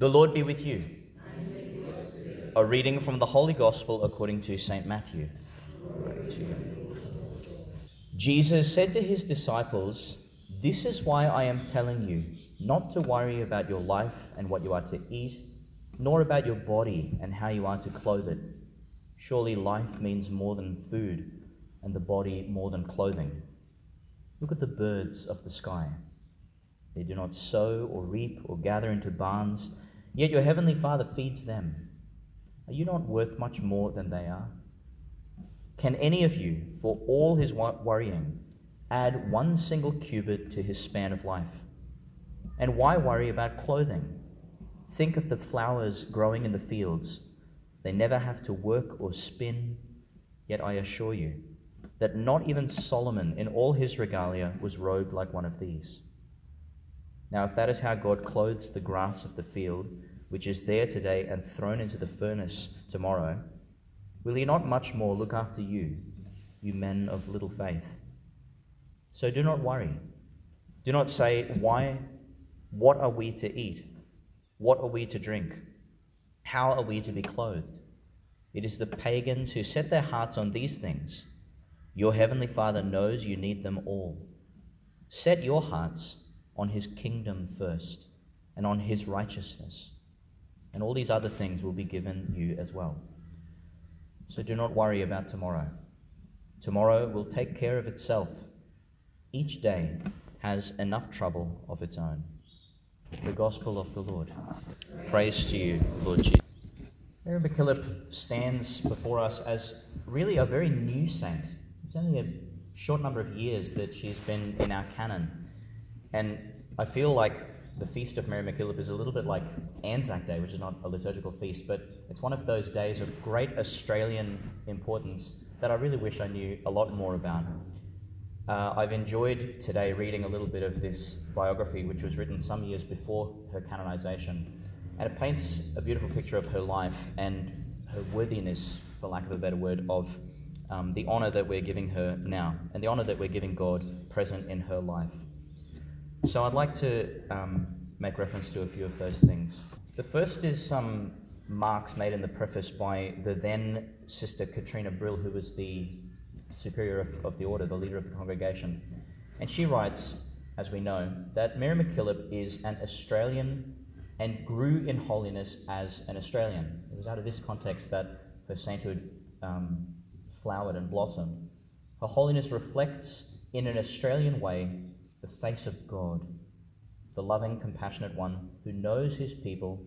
The Lord be with you. A reading from the Holy Gospel according to St. Matthew. Jesus said to his disciples, This is why I am telling you not to worry about your life and what you are to eat, nor about your body and how you are to clothe it. Surely life means more than food, and the body more than clothing. Look at the birds of the sky. They do not sow or reap or gather into barns, yet your heavenly Father feeds them. Are you not worth much more than they are? Can any of you, for all his worrying, add one single cubit to his span of life? And why worry about clothing? Think of the flowers growing in the fields. They never have to work or spin, yet I assure you that not even Solomon in all his regalia was robed like one of these. Now, if that is how God clothes the grass of the field, which is there today and thrown into the furnace tomorrow, will he not much more look after you, you men of little faith? So do not worry. Do not say, Why? What are we to eat? What are we to drink? How are we to be clothed? It is the pagans who set their hearts on these things. Your heavenly Father knows you need them all. Set your hearts on his kingdom first and on his righteousness, and all these other things will be given you as well. So do not worry about tomorrow. Tomorrow will take care of itself. Each day has enough trouble of its own. The Gospel of the Lord. Praise to you, Lord Jesus. Mary MacKillop stands before us as really a very new saint. It's only a short number of years that she's been in our canon. And I feel like the feast of Mary MacKillop is a little bit like Anzac Day, which is not a liturgical feast, but it's one of those days of great Australian importance that I really wish I knew a lot more about. Uh, I've enjoyed today reading a little bit of this biography, which was written some years before her canonization, and it paints a beautiful picture of her life and her worthiness, for lack of a better word, of um, the honor that we're giving her now and the honor that we're giving God present in her life. So I'd like to um, make reference to a few of those things. The first is some marks made in the preface by the then Sister Katrina Brill, who was the superior of, of the order, the leader of the congregation. And she writes, as we know, that Mary MacKillop is an Australian and grew in holiness as an Australian. It was out of this context that her sainthood um, flowered and blossomed. Her holiness reflects, in an Australian way, the face of God, the loving, compassionate one who knows his people,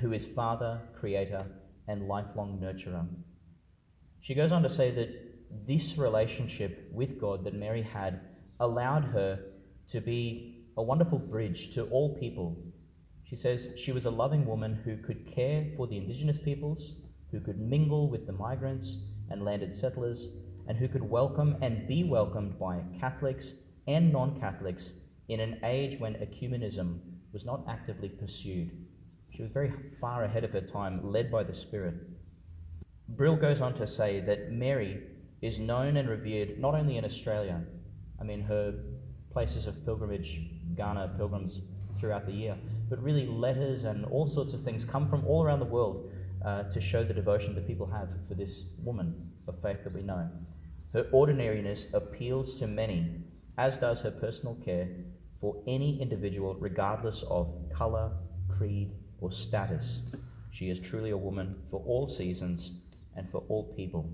who is Father, Creator, and lifelong nurturer. She goes on to say that this relationship with God that Mary had allowed her to be a wonderful bridge to all people. She says she was a loving woman who could care for the indigenous peoples, who could mingle with the migrants and landed settlers, and who could welcome and be welcomed by Catholics and non Catholics in an age when ecumenism was not actively pursued. She was very far ahead of her time, led by the Spirit. Brill goes on to say that Mary is known and revered not only in Australia, I mean, her places of pilgrimage garner pilgrims throughout the year, but really letters and all sorts of things come from all around the world uh, to show the devotion that people have for this woman of faith that we know. Her ordinariness appeals to many as does her personal care for any individual, regardless of colour, creed, or status. She is truly a woman for all seasons and for all people.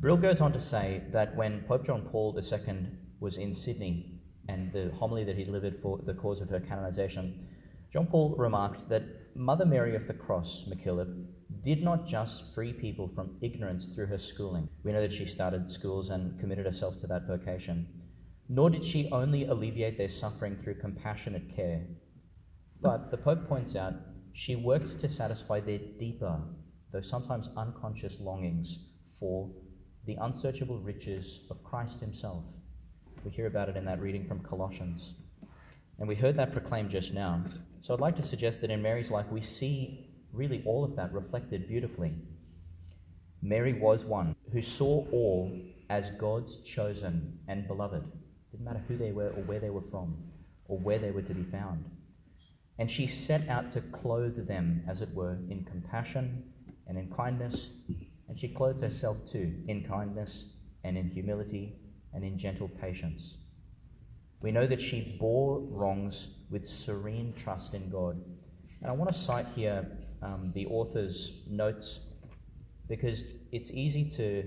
Brill goes on to say that when Pope John Paul II was in Sydney and the homily that he delivered for the cause of her canonization, John Paul remarked that Mother Mary of the Cross, MacKillop, did not just free people from ignorance through her schooling. We know that she started schools and committed herself to that vocation. Nor did she only alleviate their suffering through compassionate care. But the Pope points out she worked to satisfy their deeper, though sometimes unconscious longings for the unsearchable riches of Christ Himself. We hear about it in that reading from Colossians. And we heard that proclaimed just now. So I'd like to suggest that in Mary's life we see really all of that reflected beautifully. Mary was one who saw all as God's chosen and beloved. Didn't matter who they were or where they were from or where they were to be found. And she set out to clothe them, as it were, in compassion and in kindness. And she clothed herself too in kindness and in humility and in gentle patience. We know that she bore wrongs with serene trust in God. And I want to cite here um, the author's notes because it's easy to,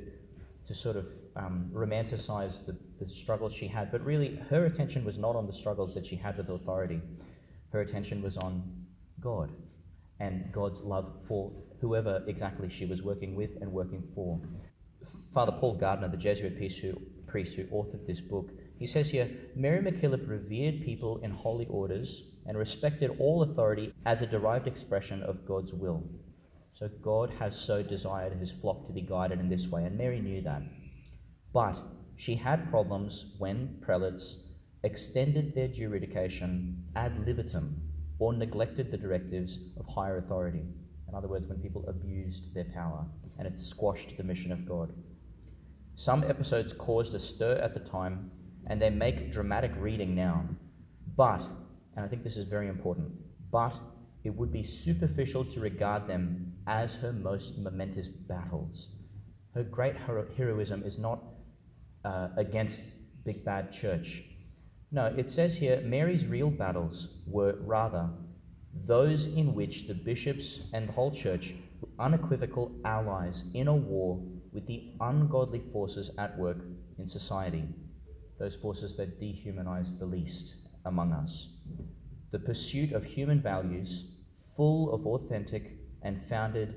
to sort of um, romanticize the, the struggles she had, but really her attention was not on the struggles that she had with authority. Her attention was on God and God's love for whoever exactly she was working with and working for. Father Paul Gardiner, the Jesuit priest who, priest who authored this book, he says here Mary MacKillop revered people in holy orders and respected all authority as a derived expression of God's will. So God has so desired his flock to be guided in this way, and Mary knew that. But she had problems when prelates extended their jurisdiction ad libitum or neglected the directives of higher authority. In other words, when people abused their power and it squashed the mission of God. Some episodes caused a stir at the time and they make dramatic reading now. But, and I think this is very important, but it would be superficial to regard them as her most momentous battles. Her great hero- heroism is not uh, against big bad church. No, it says here Mary's real battles were rather those in which the bishops and the whole church were unequivocal allies in a war with the ungodly forces at work in society those forces that dehumanize the least among us. The pursuit of human values, full of authentic and founded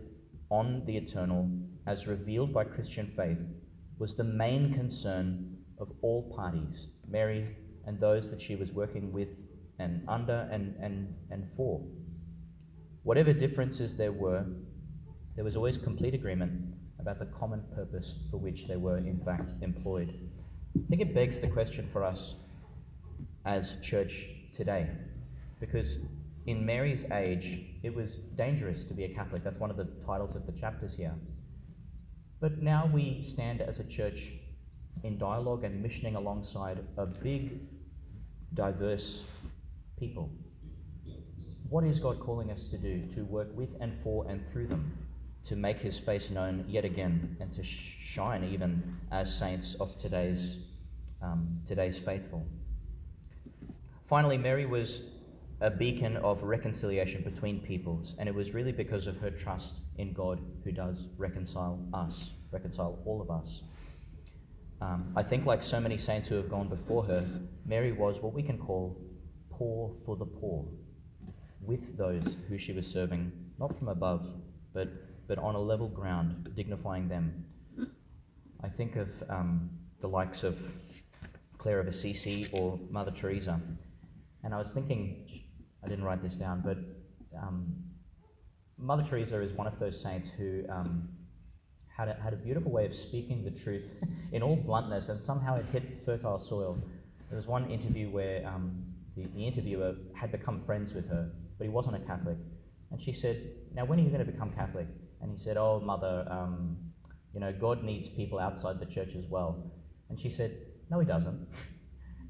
on the eternal, as revealed by Christian faith, was the main concern of all parties, Mary and those that she was working with and under and, and, and for. Whatever differences there were, there was always complete agreement about the common purpose for which they were, in fact, employed. I think it begs the question for us as church today, because in Mary's age, it was dangerous to be a Catholic. That's one of the titles of the chapters here. But now we stand as a church in dialogue and missioning alongside a big, diverse people. What is God calling us to do? To work with and for and through them, to make his face known yet again, and to shine even as saints of today's um, today's faithful. Finally, Mary was a beacon of reconciliation between peoples, and it was really because of her trust in God who does reconcile us, reconcile all of us. Um, I think, like so many saints who have gone before her, Mary was what we can call poor for the poor, with those who she was serving, not from above, but, but on a level ground, dignifying them. I think of um, the likes of Clare of Assisi or Mother Teresa. And I was thinking, I didn't write this down, but um, Mother Teresa is one of those saints who um, had, a, had a beautiful way of speaking the truth in all bluntness, and somehow it hit fertile soil. There was one interview where um, the, the interviewer had become friends with her, but he wasn't a Catholic. And she said, Now, when are you going to become Catholic? And he said, Oh, Mother, um, you know, God needs people outside the church as well. And she said, no, he doesn't.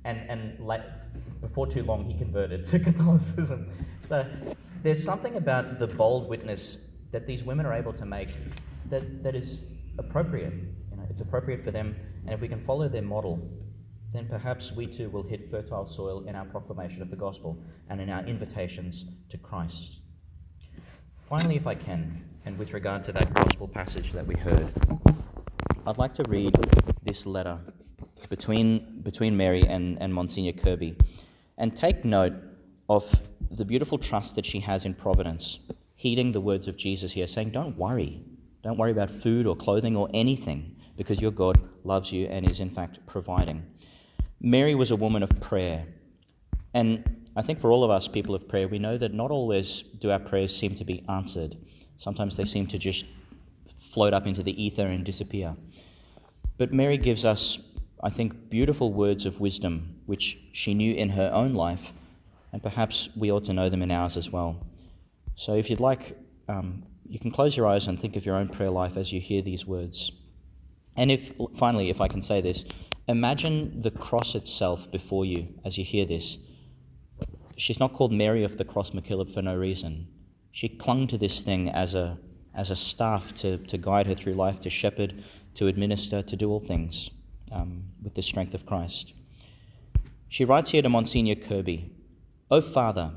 And, and like, before too long, he converted to Catholicism. So there's something about the bold witness that these women are able to make that, that is appropriate. You know, it's appropriate for them. And if we can follow their model, then perhaps we too will hit fertile soil in our proclamation of the gospel and in our invitations to Christ. Finally, if I can, and with regard to that gospel passage that we heard, I'd like to read this letter between, between Mary and, and Monsignor Kirby. And take note of the beautiful trust that she has in providence, heeding the words of Jesus here, saying, Don't worry. Don't worry about food or clothing or anything, because your God loves you and is, in fact, providing. Mary was a woman of prayer. And I think for all of us, people of prayer, we know that not always do our prayers seem to be answered. Sometimes they seem to just float up into the ether and disappear. But Mary gives us I think, beautiful words of wisdom which she knew in her own life, and perhaps we ought to know them in ours as well. So, if you'd like, um, you can close your eyes and think of your own prayer life as you hear these words. And if, finally, if I can say this, imagine the cross itself before you as you hear this. She's not called Mary of the Cross MacKillop for no reason. She clung to this thing as a, as a staff to, to guide her through life, to shepherd, to administer, to do all things um, with the strength of Christ. She writes here to Monsignor Kirby O Father,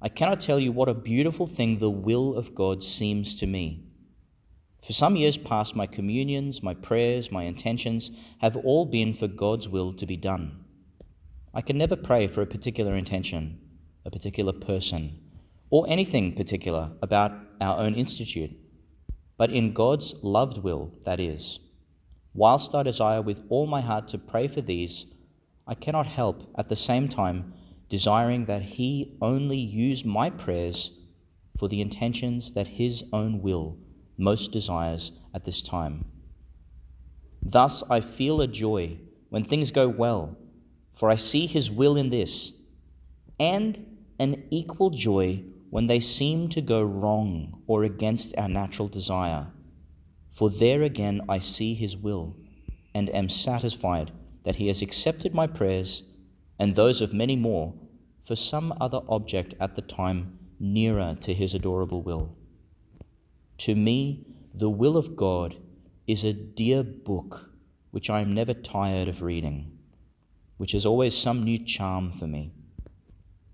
I cannot tell you what a beautiful thing the will of God seems to me. For some years past, my communions, my prayers, my intentions have all been for God's will to be done. I can never pray for a particular intention, a particular person, or anything particular about our own institute, but in God's loved will, that is. Whilst I desire with all my heart to pray for these, I cannot help at the same time desiring that He only use my prayers for the intentions that His own will most desires at this time. Thus I feel a joy when things go well, for I see His will in this, and an equal joy when they seem to go wrong or against our natural desire. For there again I see His will, and am satisfied that He has accepted my prayers and those of many more for some other object at the time nearer to His adorable will. To me, the will of God is a dear book which I am never tired of reading, which has always some new charm for me.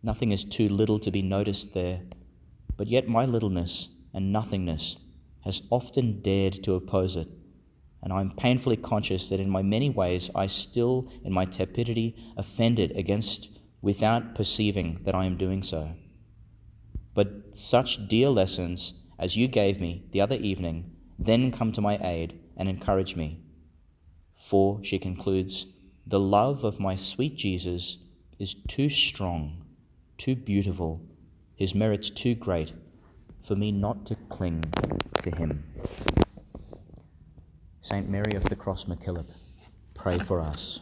Nothing is too little to be noticed there, but yet my littleness and nothingness has often dared to oppose it, and I am painfully conscious that in my many ways I still, in my tepidity, offend it against without perceiving that I am doing so. But such dear lessons as you gave me the other evening then come to my aid and encourage me. For, she concludes, the love of my sweet Jesus is too strong, too beautiful, his merits too great for me not to cling to him. Saint Mary of the Cross MacKillop, pray for us.